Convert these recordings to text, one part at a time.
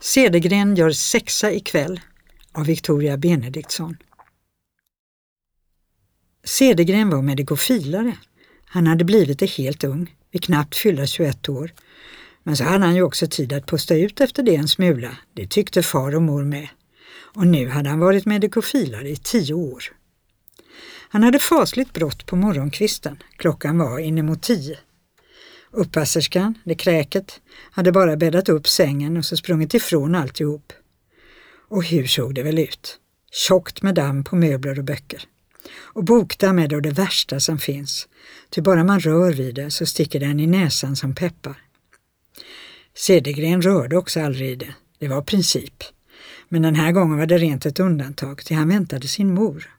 Cedergren gör sexa ikväll av Victoria Benediktsson. Cedergren var medikofilare. Han hade blivit det helt ung, vid knappt fyllda 21 år. Men så hade han ju också tid att pusta ut efter det en smula. Det tyckte far och mor med. Och nu hade han varit medikofilare i tio år. Han hade fasligt brått på morgonkvisten. Klockan var inemot tio. Uppasserskan, det kräket, hade bara bäddat upp sängen och så sprungit ifrån alltihop. Och hur såg det väl ut? Tjockt med damm på möbler och böcker. Och bokdamm är då det värsta som finns, ty bara man rör vid det så sticker den i näsan som peppar. Cedergren rörde också aldrig i det, det var princip. Men den här gången var det rent ett undantag, till han väntade sin mor.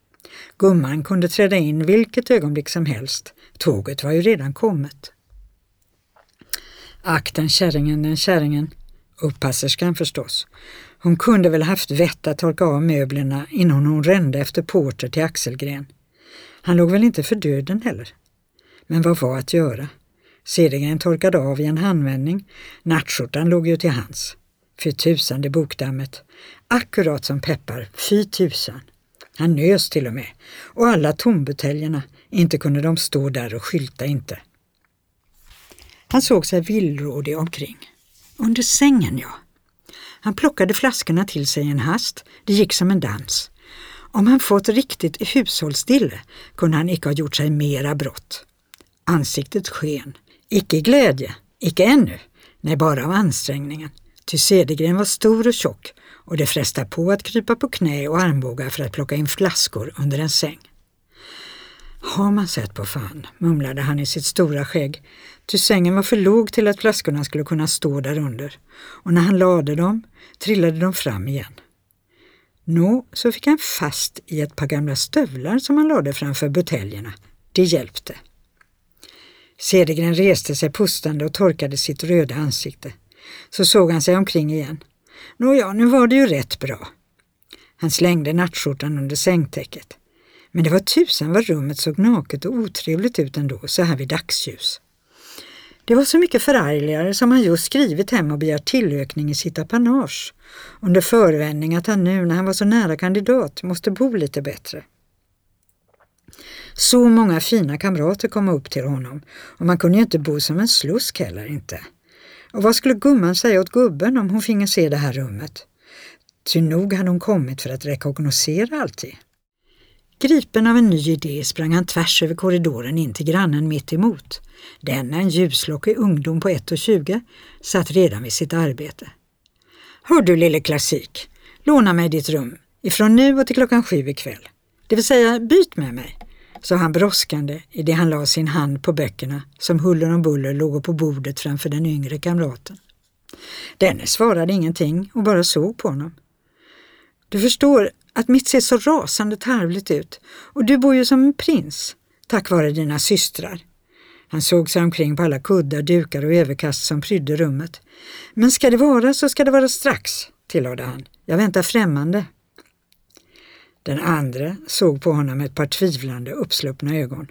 Gumman kunde träda in vilket ögonblick som helst, tåget var ju redan kommet. Ack den kärringen, den kärringen. Uppasserskan förstås. Hon kunde väl haft vett att torka av möblerna innan hon rände efter Porter till Axelgren. Han låg väl inte för döden heller. Men vad var att göra? Cedergren torkade av i en handvändning. Nattskjortan låg ju till hans. Fy tusan det bokdammet. Akkurat som peppar, fy tusan. Han nös till och med. Och alla tombuteljerna, inte kunde de stå där och skylta inte. Han såg sig villrådig omkring. Under sängen, ja. Han plockade flaskorna till sig i en hast. Det gick som en dans. Om han fått riktigt hushållsdille kunde han icke ha gjort sig mera brott. Ansiktet sken. Icke glädje, icke ännu, nej bara av ansträngningen. Ty Cedergren var stor och tjock och det frestade på att krypa på knä och armbågar för att plocka in flaskor under en säng. Har man sett på fan, mumlade han i sitt stora skägg, ty sängen var för låg till att flaskorna skulle kunna stå där under och när han lade dem trillade de fram igen. Nå, så fick han fast i ett par gamla stövlar som han lade framför buteljerna. Det hjälpte. Cedergren reste sig pustande och torkade sitt röda ansikte. Så såg han sig omkring igen. Nåja, nu var det ju rätt bra. Han slängde nattskjortan under sängtäcket. Men det var tusan vad rummet såg naket och otrevligt ut ändå, så här vid dagsljus. Det var så mycket förargligare som han just skrivit hem och begärt tillökning i sitt apanage, under förevändning att han nu när han var så nära kandidat måste bo lite bättre. Så många fina kamrater kom upp till honom och man kunde ju inte bo som en slusk heller inte. Och vad skulle gumman säga åt gubben om hon finge se det här rummet? Ty nog hade hon kommit för att rekognosera alltid. Gripen av en ny idé sprang han tvärs över korridoren in till grannen mitt emot. Denna, en ljuslockig ungdom på 1,20, satt redan vid sitt arbete. Hör du lille Klassik, låna mig ditt rum ifrån nu och till klockan sju ikväll. Det vill säga byt med mig, sa han brådskande i det han la sin hand på böckerna som huller om buller låg på bordet framför den yngre kamraten. Denne svarade ingenting och bara såg på honom. Du förstår att mitt ser så rasande tarvligt ut och du bor ju som en prins, tack vare dina systrar. Han såg sig omkring på alla kuddar, dukar och överkast som prydde rummet. Men ska det vara så ska det vara strax, tillade han. Jag väntar främmande. Den andra såg på honom med ett par tvivlande, uppsluppna ögon.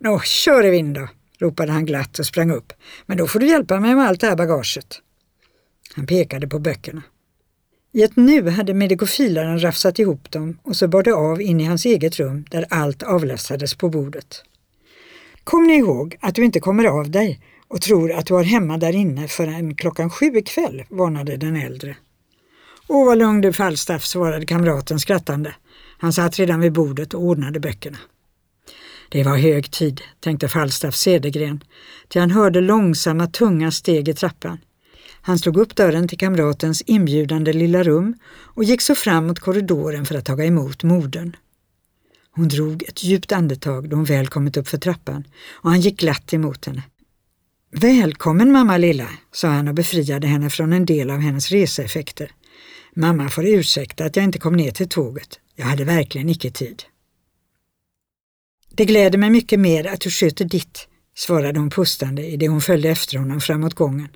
Nå, kör i vind då, ropade han glatt och sprang upp. Men då får du hjälpa mig med allt det här bagaget. Han pekade på böckerna. I ett nu hade medikofilaren rafsat ihop dem och så bar det av in i hans eget rum där allt avlastades på bordet. Kom ni ihåg att du inte kommer av dig och tror att du har hemma där inne förrän klockan sju ikväll, varnade den äldre. Åh, vad lugn du Falstaff, svarade kamraten skrattande. Han satt redan vid bordet och ordnade böckerna. Det var hög tid, tänkte Falstaff Cedergren, till han hörde långsamma, tunga steg i trappan. Han slog upp dörren till kamratens inbjudande lilla rum och gick så fram mot korridoren för att taga emot modern. Hon drog ett djupt andetag då hon väl kommit upp för trappan och han gick glatt emot henne. Välkommen mamma lilla, sa han och befriade henne från en del av hennes reseeffekter. Mamma får ursäkta att jag inte kom ner till tåget. Jag hade verkligen icke tid. Det gläder mig mycket mer att du sköter ditt, svarade hon pustande i det hon följde efter honom framåt gången.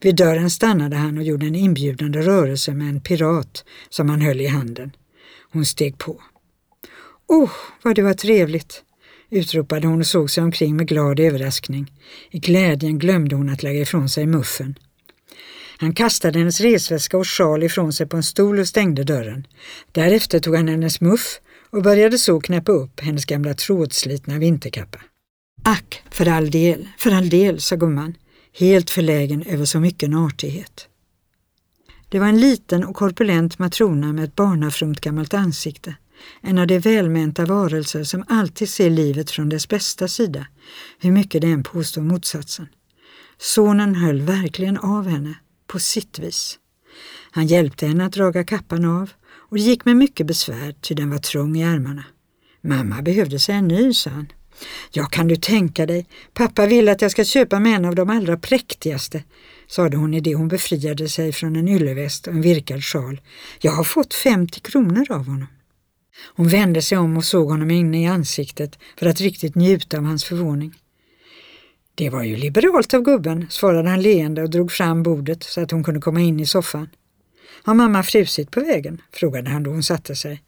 Vid dörren stannade han och gjorde en inbjudande rörelse med en pirat som han höll i handen. Hon steg på. Åh, oh, vad det var trevligt! utropade hon och såg sig omkring med glad överraskning. I glädjen glömde hon att lägga ifrån sig muffen. Han kastade hennes resväska och sjal ifrån sig på en stol och stängde dörren. Därefter tog han hennes muff och började så knäppa upp hennes gamla trådslitna vinterkappa. Ack, för all del, för all del, sa gumman, helt förlägen över så mycket artighet. Det var en liten och korpulent matrona med ett barnafromt gammalt ansikte. En av de välmenta varelser som alltid ser livet från dess bästa sida, hur mycket det än påstår motsatsen. Sonen höll verkligen av henne, på sitt vis. Han hjälpte henne att draga kappan av och det gick med mycket besvär ty den var trång i ärmarna. Mamma behövde sig en ny, sa han. Ja, kan du tänka dig, pappa vill att jag ska köpa mig en av de allra präktigaste, sade hon i det hon befriade sig från en ylleväst och en virkad sjal. Jag har fått 50 kronor av honom. Hon vände sig om och såg honom inne i ansiktet för att riktigt njuta av hans förvåning. Det var ju liberalt av gubben, svarade han leende och drog fram bordet så att hon kunde komma in i soffan. Har mamma frusit på vägen? frågade han då hon satte sig.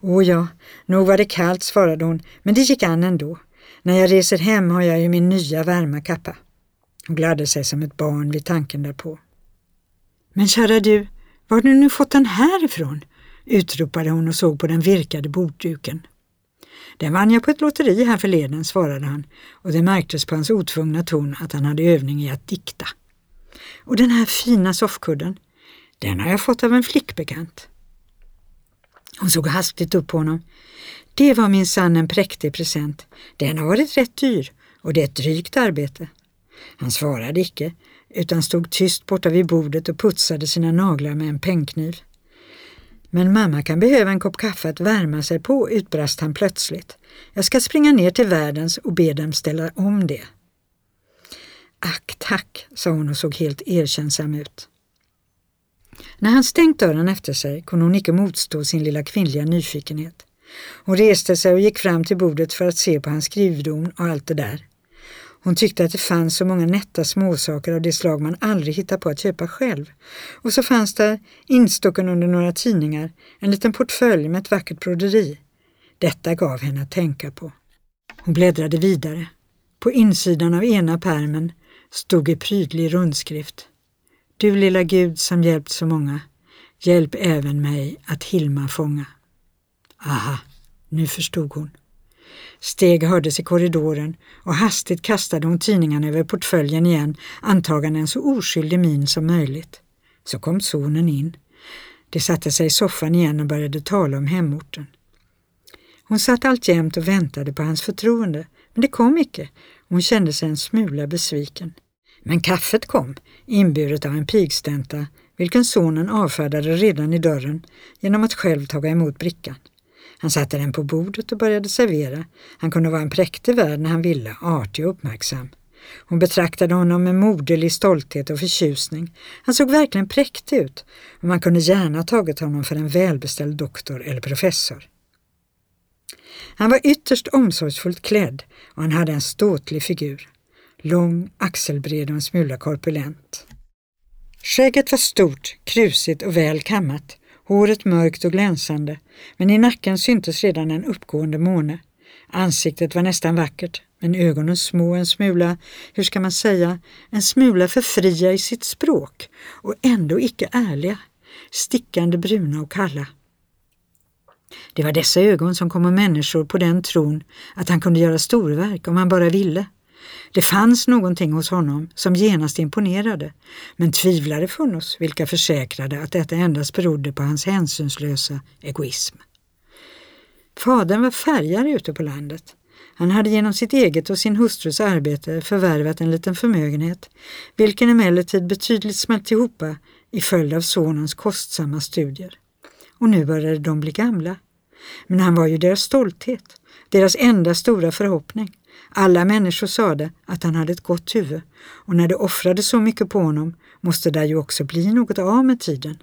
Åh ja, nog var det kallt, svarade hon, men det gick an ändå. När jag reser hem har jag ju min nya varma kappa. Hon gladde sig som ett barn vid tanken därpå. Men kära du, var har du nu fått den här ifrån? utropade hon och såg på den virkade bordduken. Den vann jag på ett lotteri här förleden, svarade han och det märktes på hans otvungna ton att han hade övning i att dikta. Och den här fina soffkudden, den har jag fått av en flickbekant. Hon såg hastigt upp på honom. Det var min sann en präktig present. Den har varit rätt dyr och det är ett drygt arbete. Han svarade icke, utan stod tyst borta vid bordet och putsade sina naglar med en pennkniv. Men mamma kan behöva en kopp kaffe att värma sig på, utbrast han plötsligt. Jag ska springa ner till världens och be dem ställa om det. Ack tack, sa hon och såg helt erkännsam ut. När han stängt dörren efter sig kunde hon icke motstå sin lilla kvinnliga nyfikenhet. Hon reste sig och gick fram till bordet för att se på hans skrivdon och allt det där. Hon tyckte att det fanns så många nätta småsaker av det slag man aldrig hittar på att köpa själv. Och så fanns där, instucken under några tidningar, en liten portfölj med ett vackert broderi. Detta gav henne att tänka på. Hon bläddrade vidare. På insidan av ena pärmen stod i prydlig rundskrift. Du lilla Gud som hjälpt så många, hjälp även mig att Hilma fånga. Aha, nu förstod hon. Steg hördes i korridoren och hastigt kastade hon tidningarna över portföljen igen, antagande en så oskyldig min som möjligt. Så kom sonen in. De satte sig i soffan igen och började tala om hemorten. Hon satt alltjämt och väntade på hans förtroende, men det kom icke. Hon kände sig en smula besviken. Men kaffet kom, inburet av en pigstänta, vilken sonen avfärdade redan i dörren genom att själv taga emot brickan. Han satte den på bordet och började servera. Han kunde vara en präktig värd när han ville, artig och uppmärksam. Hon betraktade honom med moderlig stolthet och förtjusning. Han såg verkligen präktig ut och man kunde gärna tagit honom för en välbeställd doktor eller professor. Han var ytterst omsorgsfullt klädd och han hade en ståtlig figur. Lång, axelbred och en smula korpulent. Skägget var stort, krusigt och väl kammat håret mörkt och glänsande, men i nacken syntes redan en uppgående måne. Ansiktet var nästan vackert, men ögonen små en smula, hur ska man säga, en smula för fria i sitt språk och ändå icke ärliga, stickande bruna och kalla. Det var dessa ögon som kom människor på den tron att han kunde göra storverk om han bara ville. Det fanns någonting hos honom som genast imponerade, men tvivlare funnos vilka försäkrade att detta endast berodde på hans hänsynslösa egoism. Fadern var färgare ute på landet. Han hade genom sitt eget och sin hustrus arbete förvärvat en liten förmögenhet, vilken emellertid betydligt smält ihop i följd av sonens kostsamma studier. Och nu började de bli gamla. Men han var ju deras stolthet, deras enda stora förhoppning. Alla människor sade att han hade ett gott huvud och när det offrade så mycket på honom måste det ju också bli något av med tiden.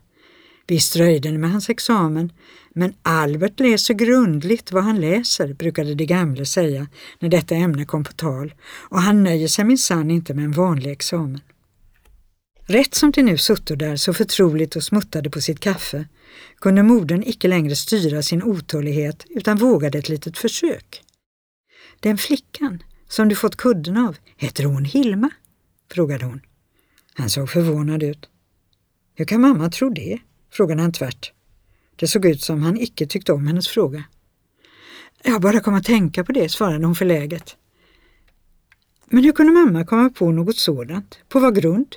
Visst dröjde det med hans examen, men Albert läser grundligt vad han läser, brukade de gamle säga när detta ämne kom på tal, och han nöjer sig minsann inte med en vanlig examen. Rätt som de nu sutto där så förtroligt och smuttade på sitt kaffe kunde modern icke längre styra sin otålighet utan vågade ett litet försök. Den flickan som du fått kudden av, heter hon Hilma? frågade hon. Han såg förvånad ut. Hur kan mamma tro det? frågade han tvärt. Det såg ut som han icke tyckte om hennes fråga. Jag bara kom att tänka på det, svarade hon förläget. Men hur kunde mamma komma på något sådant? På vad grund?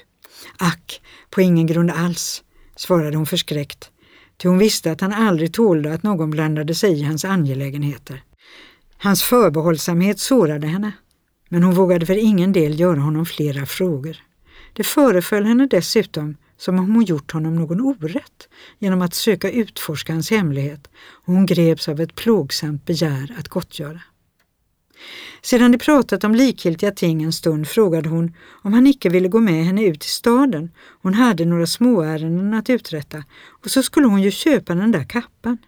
Ack, på ingen grund alls, svarade hon förskräckt, ty hon visste att han aldrig tålde att någon blandade sig i hans angelägenheter. Hans förbehållsamhet sårade henne, men hon vågade för ingen del göra honom flera frågor. Det föreföll henne dessutom som om hon gjort honom någon orätt genom att söka utforska hans hemlighet och hon greps av ett plågsamt begär att gottgöra. Sedan de pratat om likgiltiga ting en stund frågade hon om han icke ville gå med henne ut till staden. Hon hade några småärenden att uträtta och så skulle hon ju köpa den där kappan.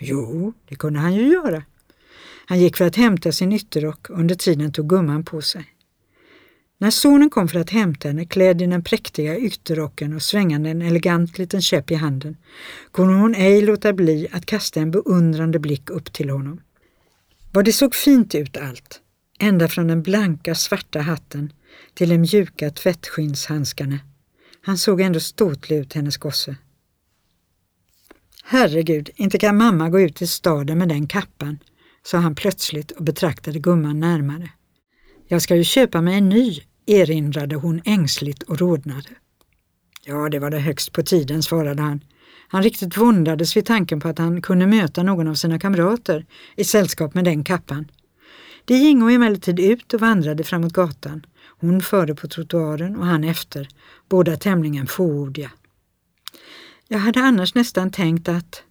Jo, det kunde han ju göra. Han gick för att hämta sin ytterrock under tiden tog gumman på sig. När sonen kom för att hämta henne klädd i den präktiga ytterrocken och svängande en elegant liten käpp i handen kunde hon ej låta bli att kasta en beundrande blick upp till honom. Vad det såg fint ut allt, ända från den blanka svarta hatten till de mjuka tvättskinshandskarna. Han såg ändå ståtlig ut, hennes gosse. Herregud, inte kan mamma gå ut i staden med den kappan, sa han plötsligt och betraktade gumman närmare. Jag ska ju köpa mig en ny, erinrade hon ängsligt och rodnade. Ja, det var det högst på tiden, svarade han. Han riktigt våndades vid tanken på att han kunde möta någon av sina kamrater i sällskap med den kappan. De gingo emellertid ut och vandrade framåt gatan, hon före på trottoaren och han efter, båda tämligen fåordiga. Jag hade annars nästan tänkt att,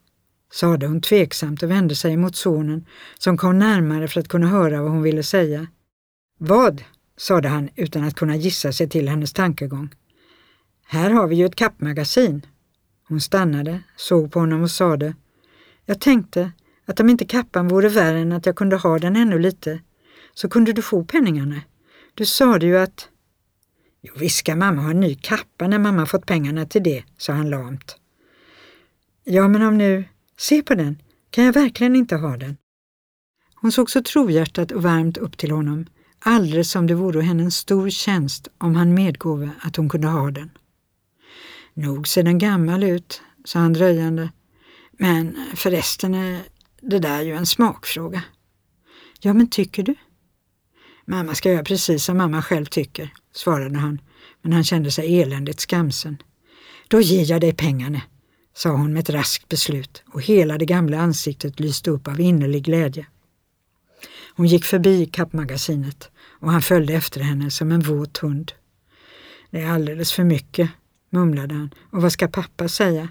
sade hon tveksamt och vände sig mot sonen som kom närmare för att kunna höra vad hon ville säga. Vad? sade han utan att kunna gissa sig till hennes tankegång. Här har vi ju ett kappmagasin. Hon stannade, såg på honom och sade Jag tänkte att om inte kappan vore värre än att jag kunde ha den ännu lite, så kunde du få penningarna. Du sade ju att Jo, visst ska mamma ha en ny kappa när mamma fått pengarna till det, sa han lamt. Ja, men om nu, se på den, kan jag verkligen inte ha den? Hon såg så trohjärtat och varmt upp till honom, alldeles som det vore henne en stor tjänst om han medgåve att hon kunde ha den. Nog ser den gammal ut, sa han dröjande. Men förresten är det där ju en smakfråga. Ja, men tycker du? Mamma ska göra precis som mamma själv tycker, svarade han, men han kände sig eländigt skamsen. Då ger jag dig pengarna, sa hon med ett raskt beslut och hela det gamla ansiktet lyste upp av innerlig glädje. Hon gick förbi kappmagasinet och han följde efter henne som en våt hund. Det är alldeles för mycket, mumlade han, och vad ska pappa säga?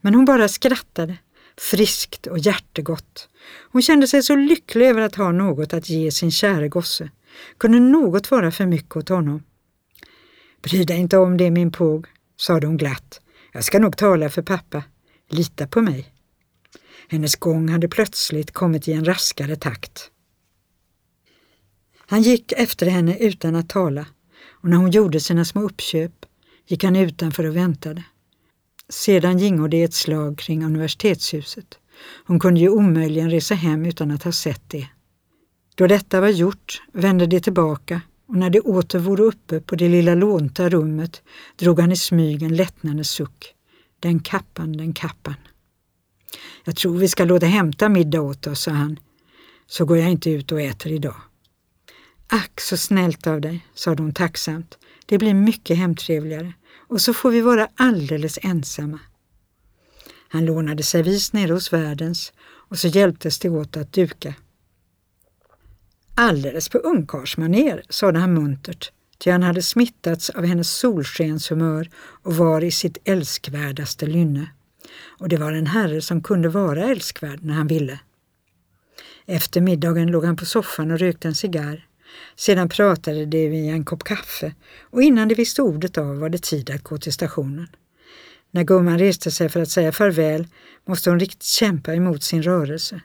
Men hon bara skrattade, friskt och hjärtegott. Hon kände sig så lycklig över att ha något att ge sin käre gosse. Kunde något vara för mycket åt honom? Bry dig inte om det min påg, sade hon glatt. Jag ska nog tala för pappa. Lita på mig. Hennes gång hade plötsligt kommit i en raskare takt. Han gick efter henne utan att tala och när hon gjorde sina små uppköp gick han utanför och väntade. Sedan gingo det ett slag kring universitetshuset. Hon kunde ju omöjligen resa hem utan att ha sett det. Då detta var gjort vände de tillbaka och när de åter vore uppe på det lilla lånta rummet drog han i smyg en lättnadens suck. Den kappan, den kappan. Jag tror vi ska låta hämta middag åt oss, sa han, så går jag inte ut och äter idag. Ack så snällt av dig, sade hon tacksamt. Det blir mycket hemtrevligare och så får vi vara alldeles ensamma. Han lånade servis nere hos värdens och så hjälptes det åt att duka. Alldeles på ungkarlsmanér, sade han muntert, ty han hade smittats av hennes solskenshumör och var i sitt älskvärdaste lynne. Och det var en herre som kunde vara älskvärd när han ville. Efter middagen låg han på soffan och rökte en cigarr sedan pratade de vid en kopp kaffe och innan de visste ordet av var det tid att gå till stationen. När gumman reste sig för att säga farväl måste hon riktigt kämpa emot sin rörelse.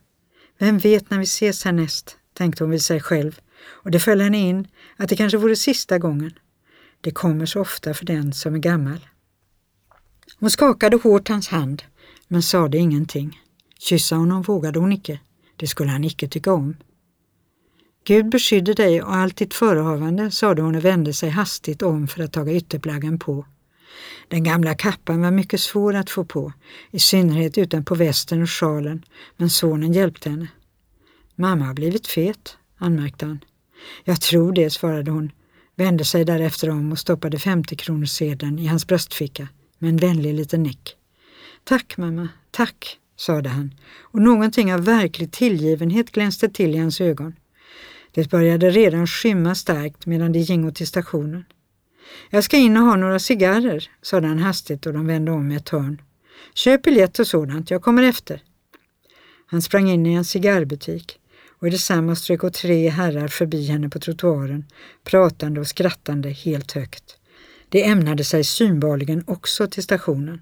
Vem vet när vi ses härnäst, tänkte hon vid sig själv och det föll henne in att det kanske vore sista gången. Det kommer så ofta för den som är gammal. Hon skakade hårt hans hand men sade ingenting. Kyssa honom vågade hon icke. Det skulle han icke tycka om. Gud beskydde dig och allt ditt förehavande, sade hon och vände sig hastigt om för att taga ytterplaggen på. Den gamla kappan var mycket svår att få på, i synnerhet utanpå västen och sjalen, men sonen hjälpte henne. Mamma har blivit fet, anmärkte han. Jag tror det, svarade hon, vände sig därefter om och stoppade 50 kronorssedeln i hans bröstficka med en vänlig liten nick. Tack mamma, tack, sade han och någonting av verklig tillgivenhet glänste till i hans ögon. Det började redan skymma starkt medan de gingo till stationen. Jag ska in och ha några cigarrer, sade han hastigt och de vände om i ett hörn. Köp biljett och sådant, jag kommer efter. Han sprang in i en cigarrbutik och i detsamma strök tre herrar förbi henne på trottoaren, pratande och skrattande helt högt. De ämnade sig synbarligen också till stationen.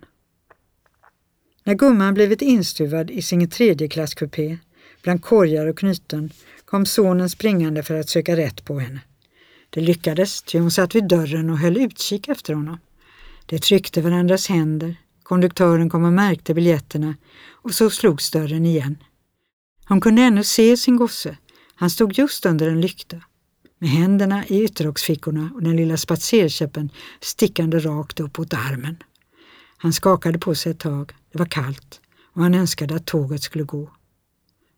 När gumman blivit instuvad i sin tredjeklasskupé bland korgar och knyten kom sonen springande för att söka rätt på henne. Det lyckades, ty hon satt vid dörren och höll utkik efter honom. De tryckte varandras händer, konduktören kom och märkte biljetterna och så slogs dörren igen. Hon kunde ännu se sin gosse. Han stod just under en lykta med händerna i ytterrocksfickorna och den lilla spatserkäppen stickande rakt upp mot armen. Han skakade på sig ett tag. Det var kallt och han önskade att tåget skulle gå.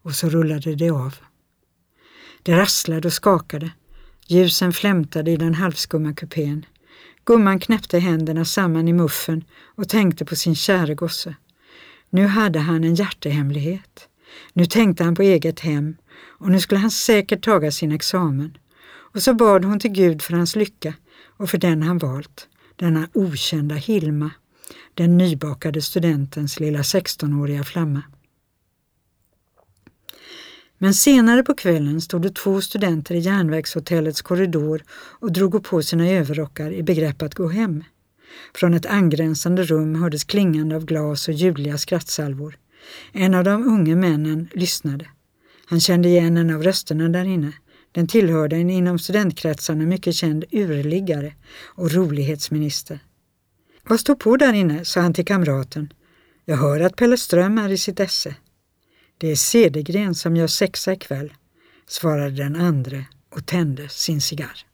Och så rullade det av. Det rasslade och skakade. Ljusen flämtade i den halvskumma kupén. Gumman knäppte händerna samman i muffen och tänkte på sin käre gosse. Nu hade han en hjärtehemlighet. Nu tänkte han på eget hem och nu skulle han säkert taga sin examen. Och så bad hon till Gud för hans lycka och för den han valt, denna okända Hilma, den nybakade studentens lilla 16-åriga flamma. Men senare på kvällen stod det två studenter i järnvägshotellets korridor och drog på sina överrockar i begrepp att gå hem. Från ett angränsande rum hördes klingande av glas och ljudliga skrattsalvor. En av de unga männen lyssnade. Han kände igen en av rösterna där inne. Den tillhörde en inom studentkretsarna mycket känd urliggare och rolighetsminister. Vad står på där inne? sa han till kamraten. Jag hör att Pelle Ström är i sitt esse. Det är Cedergren som gör sexa ikväll, svarade den andre och tände sin cigarr.